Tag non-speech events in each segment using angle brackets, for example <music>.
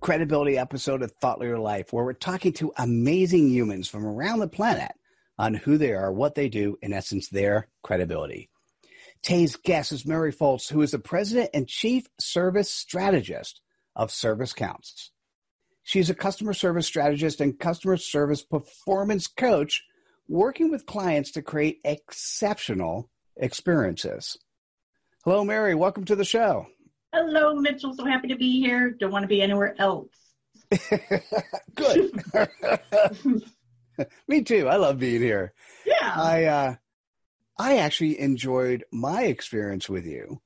credibility episode of Thought Leader Life, where we're talking to amazing humans from around the planet on who they are, what they do, in essence, their credibility. Today's guest is Mary Foltz, who is the president and chief service strategist of Service Counts. She's a customer service strategist and customer service performance coach working with clients to create exceptional experiences. Hello, Mary. Welcome to the show. Hello, Mitchell. So happy to be here. Don't want to be anywhere else. <laughs> Good. <laughs> Me too. I love being here. Yeah. I uh, I actually enjoyed my experience with you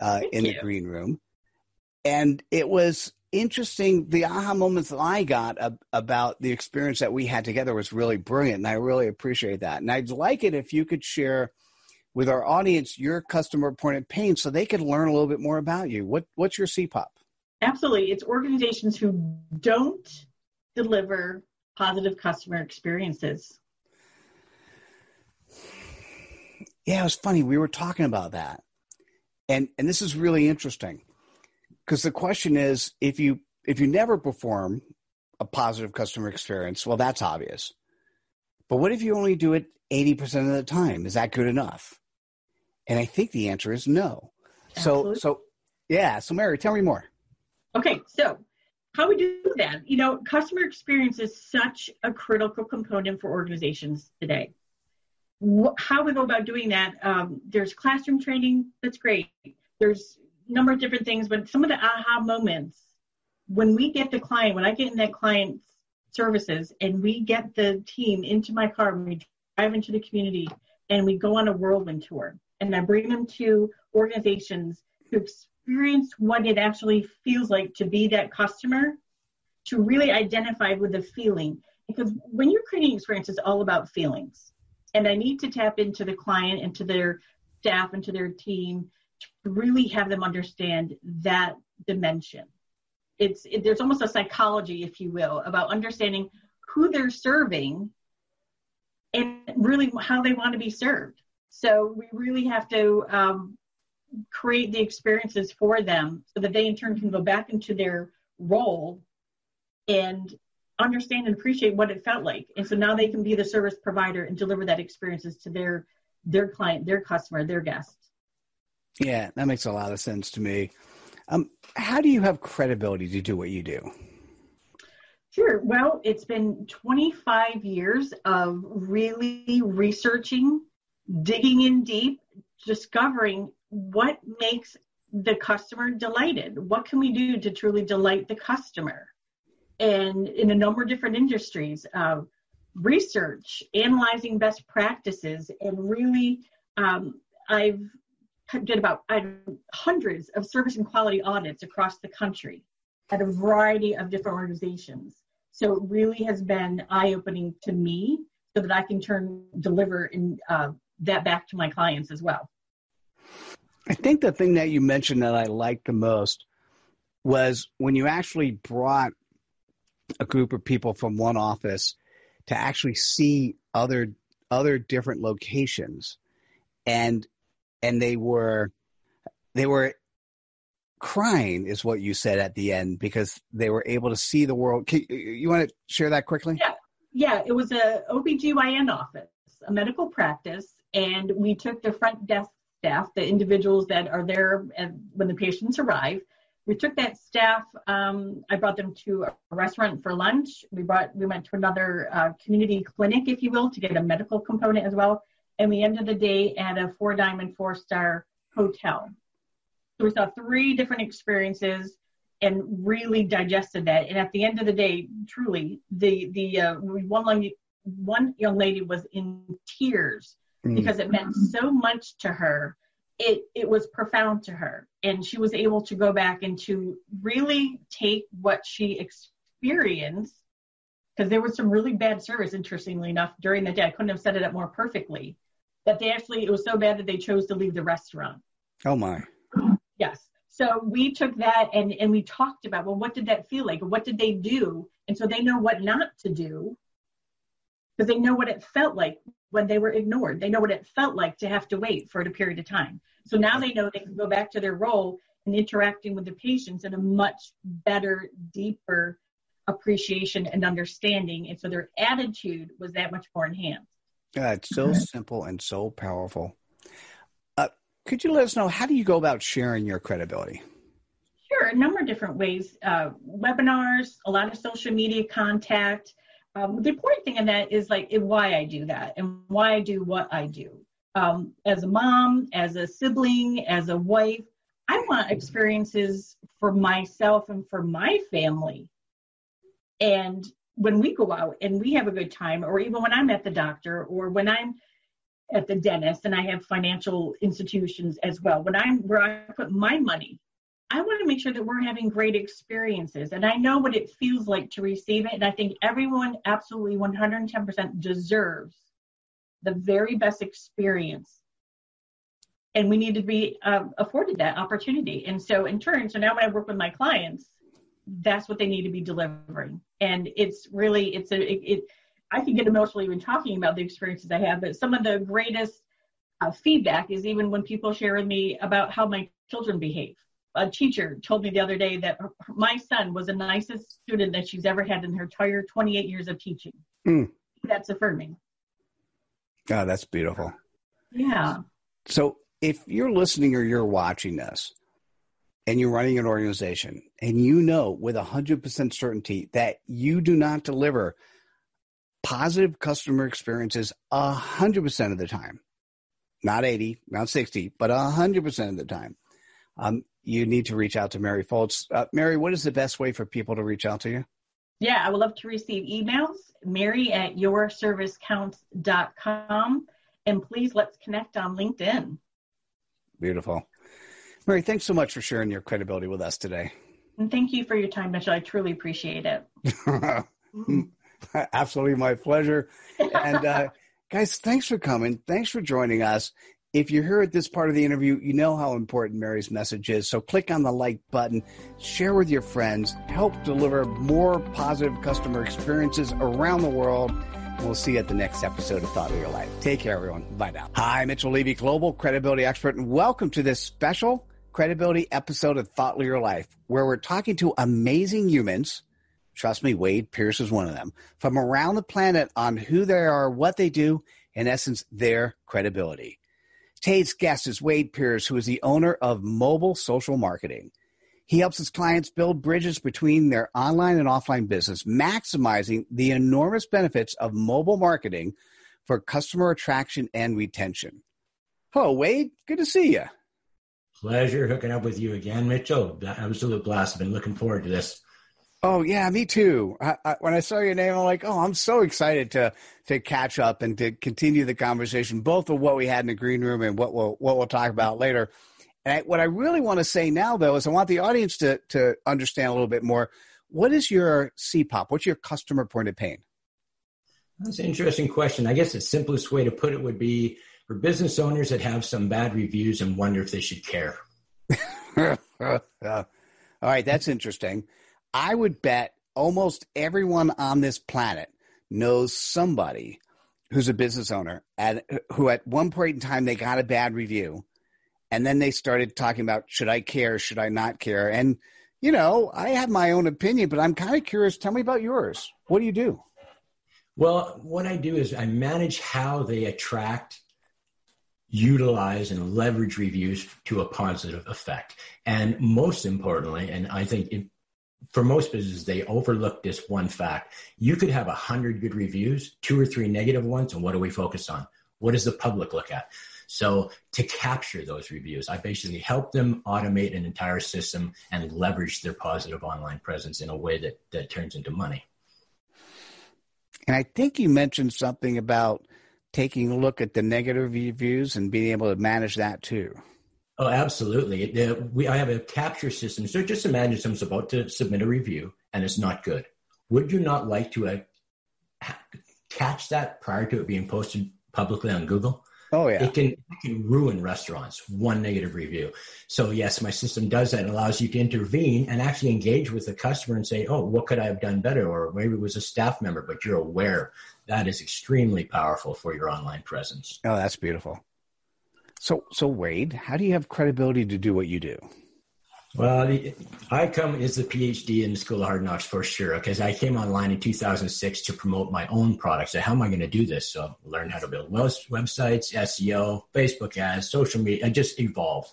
uh, in you. the green room, and it was interesting. The aha moments that I got ab- about the experience that we had together was really brilliant, and I really appreciate that. And I'd like it if you could share with our audience your customer point of pain, so they could learn a little bit more about you. What what's your CPOP? Absolutely. It's organizations who don't deliver positive customer experiences. Yeah, it was funny. We were talking about that. And and this is really interesting. Because the question is if you if you never perform a positive customer experience, well that's obvious. But what if you only do it 80% of the time? Is that good enough? And I think the answer is no. So Absolutely. so yeah, so Mary, tell me more. Okay, so how we do that? You know, customer experience is such a critical component for organizations today. How we go about doing that? Um, there's classroom training. That's great. There's a number of different things, but some of the aha moments when we get the client, when I get in that client's services, and we get the team into my car, and we drive into the community, and we go on a whirlwind tour, and I bring them to organizations to experience what it actually feels like to be that customer, to really identify with the feeling. Because when you're creating experience, it's all about feelings. And I need to tap into the client and to their staff and to their team to really have them understand that dimension. It's it, there's almost a psychology, if you will, about understanding who they're serving and really how they want to be served. So we really have to um, create the experiences for them so that they in turn can go back into their role and understand and appreciate what it felt like. And so now they can be the service provider and deliver that experiences to their their client, their customer, their guests. Yeah, that makes a lot of sense to me. Um, how do you have credibility to do what you do? Sure. Well, it's been 25 years of really researching, digging in deep, discovering what makes the customer delighted. What can we do to truly delight the customer? And in a number of different industries, uh, research, analyzing best practices, and really, um, I've did about I, hundreds of service and quality audits across the country at a variety of different organizations. So it really has been eye opening to me so that I can turn deliver in, uh, that back to my clients as well. I think the thing that you mentioned that I liked the most was when you actually brought a group of people from one office to actually see other other different locations and and they were they were crying is what you said at the end because they were able to see the world. Can, you want to share that quickly? Yeah. Yeah, it was a OBGYN office, a medical practice, and we took the front desk staff, the individuals that are there when the patients arrive. We took that staff. Um, I brought them to a restaurant for lunch. We brought we went to another uh, community clinic, if you will, to get a medical component as well. And we ended the day at a four diamond, four star hotel. So we saw three different experiences and really digested that. And at the end of the day, truly, the the uh, one one young lady was in tears mm. because it meant so much to her. It it was profound to her, and she was able to go back and to really take what she experienced because there was some really bad service. Interestingly enough, during the day, I couldn't have set it up more perfectly. That they actually it was so bad that they chose to leave the restaurant. Oh my. Yes. So we took that and, and we talked about, well, what did that feel like? What did they do? And so they know what not to do because they know what it felt like when they were ignored. They know what it felt like to have to wait for a period of time. So now they know they can go back to their role and interacting with the patients in a much better, deeper appreciation and understanding. And so their attitude was that much more enhanced. Yeah, it's so simple and so powerful. Could you let us know how do you go about sharing your credibility? Sure, a number of different ways. Uh, webinars, a lot of social media contact. Um, the important thing in that is like why I do that and why I do what I do. Um, as a mom, as a sibling, as a wife, I want experiences for myself and for my family. And when we go out and we have a good time, or even when I'm at the doctor, or when I'm at the dentist and I have financial institutions as well. When I'm where I put my money, I want to make sure that we're having great experiences. And I know what it feels like to receive it. And I think everyone absolutely 110% deserves the very best experience. And we need to be uh, afforded that opportunity. And so, in turn, so now when I work with my clients, that's what they need to be delivering. And it's really, it's a, it, it I can get emotional even talking about the experiences I have, but some of the greatest uh, feedback is even when people share with me about how my children behave. A teacher told me the other day that her, my son was the nicest student that she's ever had in her entire 28 years of teaching. Mm. That's affirming. Oh, that's beautiful. Yeah. So if you're listening or you're watching this and you're running an organization and you know with 100% certainty that you do not deliver – positive customer experiences 100% of the time. Not 80, not 60, but 100% of the time. Um, you need to reach out to Mary Foltz. Uh, Mary, what is the best way for people to reach out to you? Yeah, I would love to receive emails, mary at yourservicecounts.com. And please let's connect on LinkedIn. Beautiful. Mary, thanks so much for sharing your credibility with us today. And thank you for your time, Mitchell. I truly appreciate it. <laughs> Absolutely my pleasure. And uh, <laughs> guys, thanks for coming. Thanks for joining us. If you're here at this part of the interview, you know how important Mary's message is. So click on the like button, share with your friends, help deliver more positive customer experiences around the world. We'll see you at the next episode of Thought Leader Life. Take care, everyone. Bye now. Hi, Mitchell Levy, Global Credibility Expert, and welcome to this special credibility episode of Thought Leader Life, where we're talking to amazing humans Trust me, Wade Pierce is one of them. From around the planet on who they are, what they do, in essence, their credibility. Today's guest is Wade Pierce, who is the owner of Mobile Social Marketing. He helps his clients build bridges between their online and offline business, maximizing the enormous benefits of mobile marketing for customer attraction and retention. Hello, Wade. Good to see you. Pleasure hooking up with you again, Mitchell. Absolute blast. I've been looking forward to this. Oh yeah, me too. I, I, when I saw your name, I'm like, oh, I'm so excited to to catch up and to continue the conversation, both of what we had in the green room and what we'll what we'll talk about later. And I, what I really want to say now, though, is I want the audience to to understand a little bit more. What is your CPOP? What's your customer point of pain? That's an interesting question. I guess the simplest way to put it would be for business owners that have some bad reviews and wonder if they should care. <laughs> All right, that's interesting. I would bet almost everyone on this planet knows somebody who's a business owner and who at one point in time they got a bad review and then they started talking about should I care, should I not care? And you know, I have my own opinion, but I'm kind of curious. Tell me about yours. What do you do? Well, what I do is I manage how they attract utilize and leverage reviews to a positive effect. And most importantly, and I think for most businesses, they overlook this one fact. You could have a hundred good reviews, two or three negative ones, and what do we focus on? What does the public look at? So to capture those reviews, I basically help them automate an entire system and leverage their positive online presence in a way that, that turns into money. And I think you mentioned something about taking a look at the negative reviews and being able to manage that too. Oh, absolutely. The, we, I have a capture system. So just imagine someone's about to submit a review and it's not good. Would you not like to uh, catch that prior to it being posted publicly on Google? Oh yeah. It can it can ruin restaurants, one negative review. So yes, my system does that. It allows you to intervene and actually engage with the customer and say, Oh, what could I have done better? Or maybe it was a staff member, but you're aware. That is extremely powerful for your online presence. Oh, that's beautiful. So so Wade, how do you have credibility to do what you do? Well, I come as a PhD in the School of Hard Knocks for sure, because I came online in 2006 to promote my own products. So how am I going to do this? So I learned how to build websites, SEO, Facebook ads, social media. I just evolved.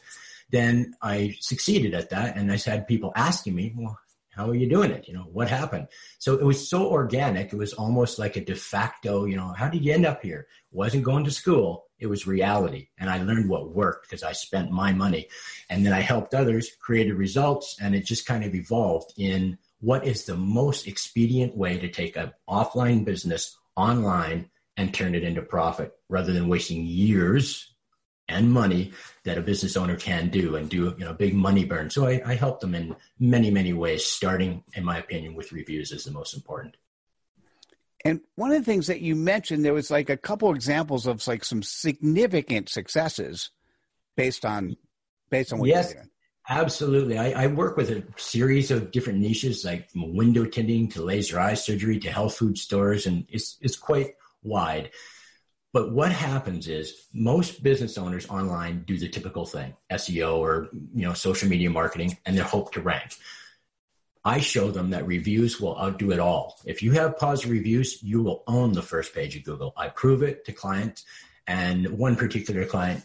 Then I succeeded at that, and I had people asking me, "Well, how are you doing it? You know, what happened?" So it was so organic. It was almost like a de facto. You know, how did you end up here? Wasn't going to school it was reality. And I learned what worked because I spent my money. And then I helped others, created results, and it just kind of evolved in what is the most expedient way to take an offline business online and turn it into profit rather than wasting years and money that a business owner can do and do you know big money burn so I, I help them in many many ways starting in my opinion with reviews is the most important and one of the things that you mentioned, there was like a couple examples of like some significant successes based on based on what yes, Absolutely. I, I, work with a series of different niches like from window tinting to laser eye surgery to health food stores, and it's it's quite wide. But what happens is most business owners online do the typical thing, SEO or you know social media marketing, and they hope to rank. I show them that reviews will outdo it all. If you have positive reviews, you will own the first page of Google. I prove it to clients. And one particular client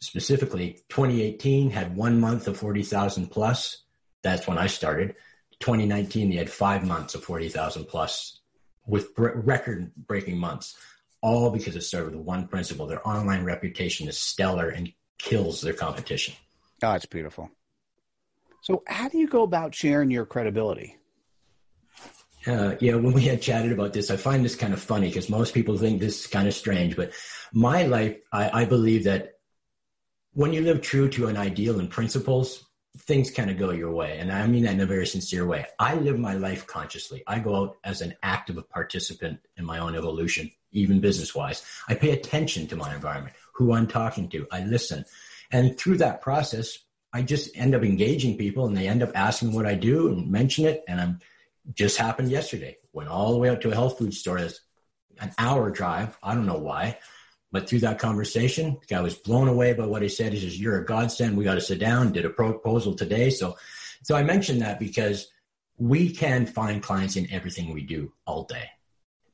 specifically, 2018 had one month of 40,000 plus. That's when I started. 2019, they had five months of 40,000 plus with record breaking months, all because it started with one principle. Their online reputation is stellar and kills their competition. Oh, it's beautiful. So, how do you go about sharing your credibility? Uh, yeah, when we had chatted about this, I find this kind of funny because most people think this is kind of strange. But my life, I, I believe that when you live true to an ideal and principles, things kind of go your way. And I mean that in a very sincere way. I live my life consciously. I go out as an active participant in my own evolution, even business wise. I pay attention to my environment, who I'm talking to. I listen. And through that process, I just end up engaging people and they end up asking what I do and mention it. And I'm just happened yesterday. Went all the way out to a health food store. It's an hour drive. I don't know why. But through that conversation, the guy was blown away by what he said. He says, You're a godsend. We got to sit down, did a proposal today. So so I mentioned that because we can find clients in everything we do all day.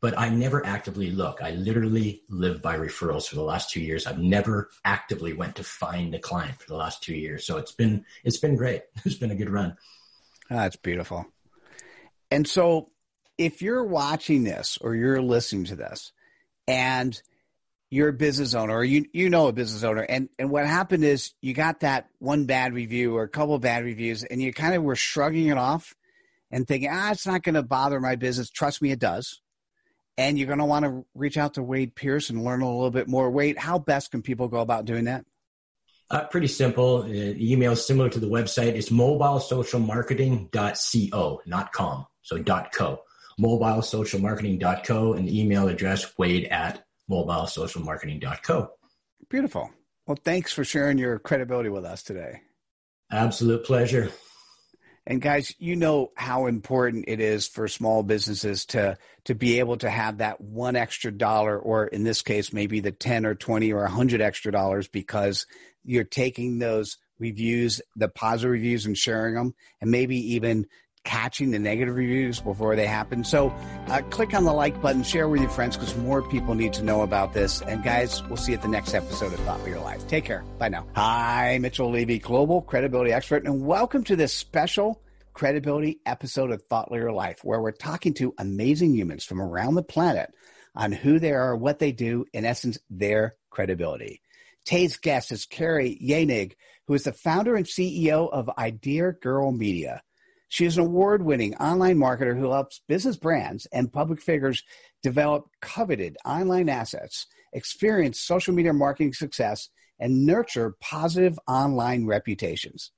But I never actively look. I literally live by referrals for the last two years. I've never actively went to find a client for the last two years. So it's been it's been great. <laughs> It's been a good run. That's beautiful. And so if you're watching this or you're listening to this and you're a business owner or you you know a business owner and and what happened is you got that one bad review or a couple bad reviews and you kind of were shrugging it off and thinking ah it's not going to bother my business trust me it does and you're going to want to reach out to Wade Pierce and learn a little bit more Wade how best can people go about doing that uh, pretty simple. Uh, email is similar to the website. It's mobilesocialmarketing.co, not com. So .co. Mobilesocialmarketing.co and the email address wade at mobilesocialmarketing.co. Beautiful. Well, thanks for sharing your credibility with us today. Absolute pleasure. And guys, you know how important it is for small businesses to to be able to have that one extra dollar or in this case maybe the 10 or 20 or 100 extra dollars because you're taking those reviews, the positive reviews and sharing them and maybe even catching the negative reviews before they happen. So uh, click on the like button, share with your friends because more people need to know about this. And guys, we'll see you at the next episode of Thought Leader Life. Take care. Bye now. Hi, Mitchell Levy, global credibility expert, and welcome to this special credibility episode of Thought Leader Life, where we're talking to amazing humans from around the planet on who they are, what they do, in essence, their credibility. Today's guest is Keri Jaehnig, who is the founder and CEO of Idea Girl Media. She is an award winning online marketer who helps business brands and public figures develop coveted online assets, experience social media marketing success, and nurture positive online reputations.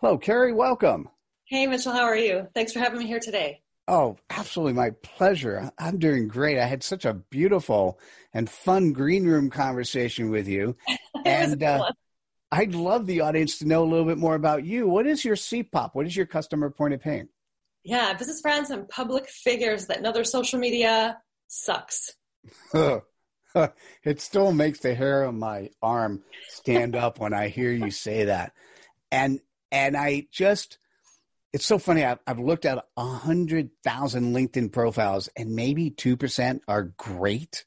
Hello, Keri. Welcome. Hey, Mitchell. How are you? Thanks for having me here today. Oh, absolutely. My pleasure. I'm doing great. I had such a beautiful and fun green room conversation with you. <laughs> and uh, I'd love the audience to know a little bit more about you. What is your CPOP? What is your customer point of pain? Yeah, business friends and public figures that know their social media sucks. <laughs> it still makes the hair on my arm stand up when I hear you say that. And and I just it's so funny. I've, I've looked at a hundred thousand LinkedIn profiles, and maybe two percent are great,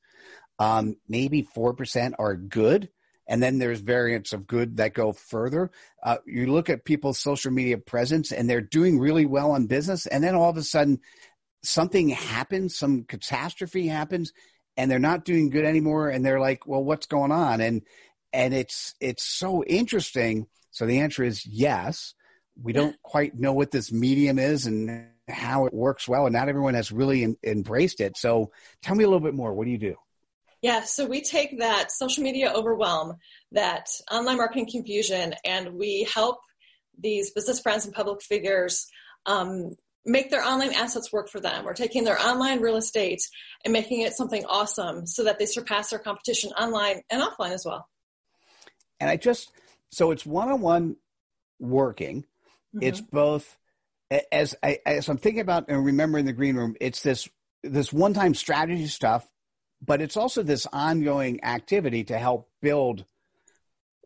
um, maybe four percent are good, and then there's variants of good that go further. Uh, you look at people's social media presence and they're doing really well on business. And then all of a sudden something happens, some catastrophe happens and they're not doing good anymore. And they're like, well, what's going on? And, and it's, it's so interesting. So the answer is yes. We don't quite know what this medium is and how it works well. And not everyone has really in, embraced it. So tell me a little bit more. What do you do? Yeah, so we take that social media overwhelm, that online marketing confusion, and we help these business brands and public figures um, make their online assets work for them. We're taking their online real estate and making it something awesome so that they surpass their competition online and offline as well. And I just, so it's one on one working. Mm-hmm. It's both, as, I, as I'm thinking about and remembering the green room, it's this this one time strategy stuff but it's also this ongoing activity to help build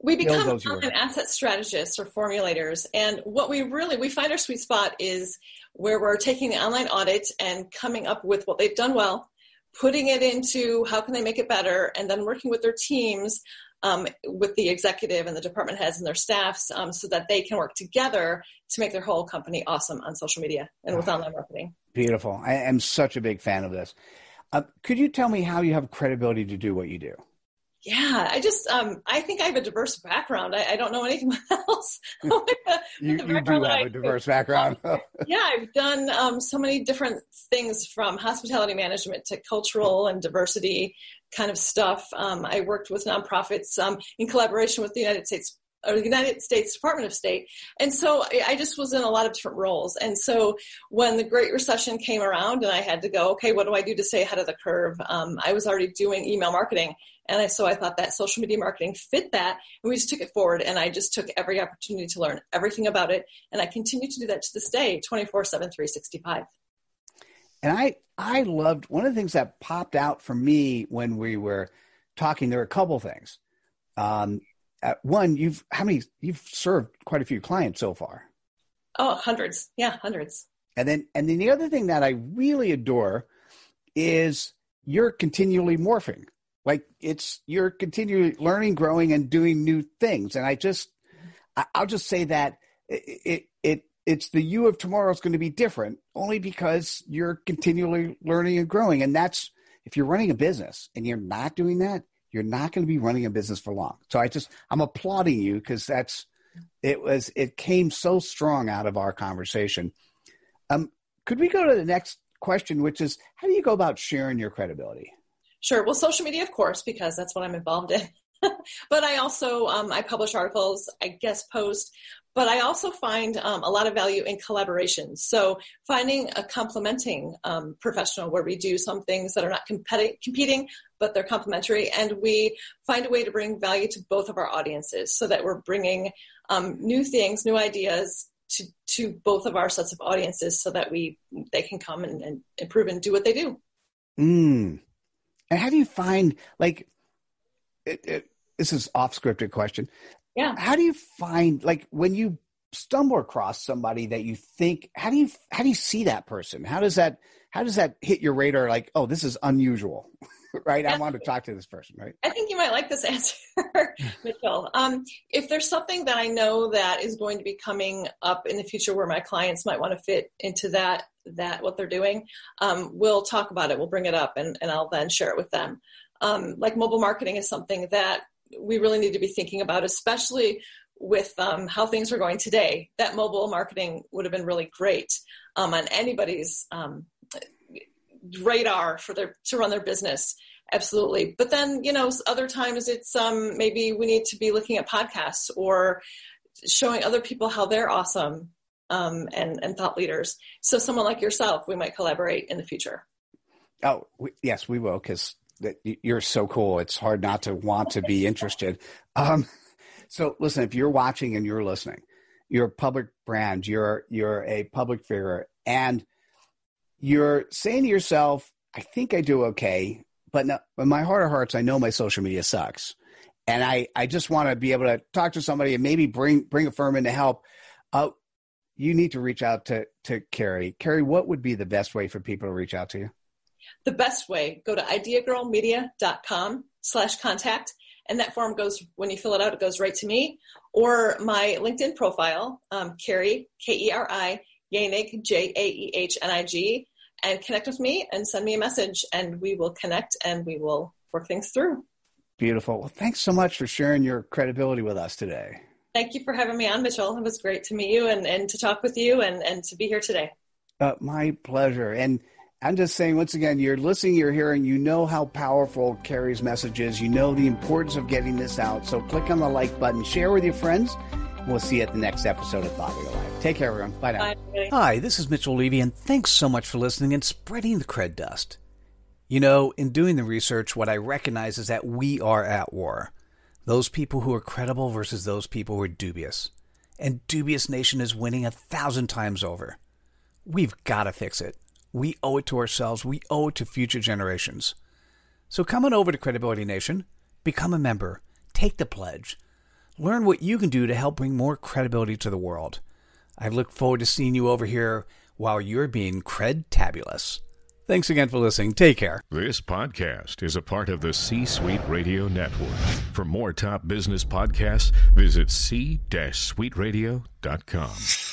we become asset strategists or formulators and what we really we find our sweet spot is where we're taking the online audit and coming up with what they've done well putting it into how can they make it better and then working with their teams um, with the executive and the department heads and their staffs um, so that they can work together to make their whole company awesome on social media and with oh, online marketing. Beautiful. I am such a big fan of this uh, could you tell me how you have credibility to do what you do? Yeah, I just um, I think I have a diverse background. I, I don't know anything <laughs> else. <laughs> you, you do have a diverse background. <laughs> yeah, I've done um, so many different things from hospitality management to cultural and diversity kind of stuff. Um, I worked with nonprofits um, in collaboration with the United States or the United States Department of State. And so I just was in a lot of different roles. And so when the Great Recession came around and I had to go, okay, what do I do to stay ahead of the curve? Um, I was already doing email marketing. And I, so I thought that social media marketing fit that. And we just took it forward. And I just took every opportunity to learn everything about it. And I continue to do that to this day, 24 7, 365. And I, I loved one of the things that popped out for me when we were talking. There were a couple things. Um, uh, one, you've how many you've served quite a few clients so far. Oh, hundreds. Yeah, hundreds. And then and then the other thing that I really adore is you're continually morphing. Like it's you're continually learning, growing, and doing new things. And I just, I'll just say that it, it, it it's the you of tomorrow is going to be different only because you're continually learning and growing. And that's if you're running a business and you're not doing that, you're not going to be running a business for long. So I just I'm applauding you because that's it was it came so strong out of our conversation. Um, could we go to the next question, which is how do you go about sharing your credibility? Sure. Well, social media, of course, because that's what I'm involved in. <laughs> but I also um, I publish articles, I guest post, but I also find um, a lot of value in collaboration. So finding a complementing um, professional where we do some things that are not competi- competing, but they're complementary, and we find a way to bring value to both of our audiences, so that we're bringing um, new things, new ideas. To, to both of our sets of audiences so that we they can come and, and improve and do what they do. Mm. And how do you find like it, it, this is off scripted question. Yeah. How do you find like when you stumble across somebody that you think how do you how do you see that person? How does that how does that hit your radar like, oh, this is unusual? <laughs> right? Yeah. I want to talk to this person, right? I think you might like this <laughs> answer, Mitchell. Um, if there's something that I know that is going to be coming up in the future where my clients might want to fit into that that what they're doing, um, we'll talk about it. We'll bring it up, and, and I'll then share it with them. Um, like mobile marketing is something that we really need to be thinking about, especially with um, how things are going today. That mobile marketing would have been really great um, on anybody's um, radar for their to run their business. Absolutely, but then you know other times it's um, maybe we need to be looking at podcasts or showing other people how they're awesome um, and and thought leaders. So someone like yourself, we might collaborate in the future. Oh we, yes, we will because that you're so cool. It's hard not to want to be interested. Um, so listen, if you're watching and you're listening, you're a public brand, you're you're a public figure, and you're saying to yourself, "I think I do okay," but no, in my heart of hearts, I know my social media sucks, and I I just want to be able to talk to somebody and maybe bring bring a firm in to help. Uh, you need to reach out to to Keri. Keri, what would be the best way for people to reach out to you? The best way, go to ideagirlmedia.com slash contact. And that form goes, when you fill it out, it goes right to me. Or my LinkedIn profile, um, Keri, K-E-R-I, Jaehnig, J-A-E-H-N-I-G, and connect with me and send me a message and we will connect and we will work things through. Beautiful. Well, thanks so much for sharing your credibility with us today. Thank you for having me on, Mitchell. It was great to meet you and, and to talk with you and, and to be here today. Uh, my pleasure. And I'm just saying, once again, you're listening, you're hearing, you know how powerful Keri's message is. You know the importance of getting this out. So click on the like button, share with your friends. We'll see you at the next episode of Thought Leader Live. Take care, everyone. Bye now. Bye. Hi, this is Mitchell Levy, and thanks so much for listening and spreading the cred dust. You know, in doing the research, what I recognize is that we are at war. Those people who are credible versus those people who are dubious. And Dubious Nation is winning a thousand times over. We've got to fix it. We owe it to ourselves. We owe it to future generations. So come on over to Credibility Nation, become a member, take the pledge, learn what you can do to help bring more credibility to the world. I look forward to seeing you over here while you're being cred-tabulous. Thanks again for listening. Take care. This podcast is a part of the C Suite Radio Network. For more top business podcasts, visit c-suiteradio.com.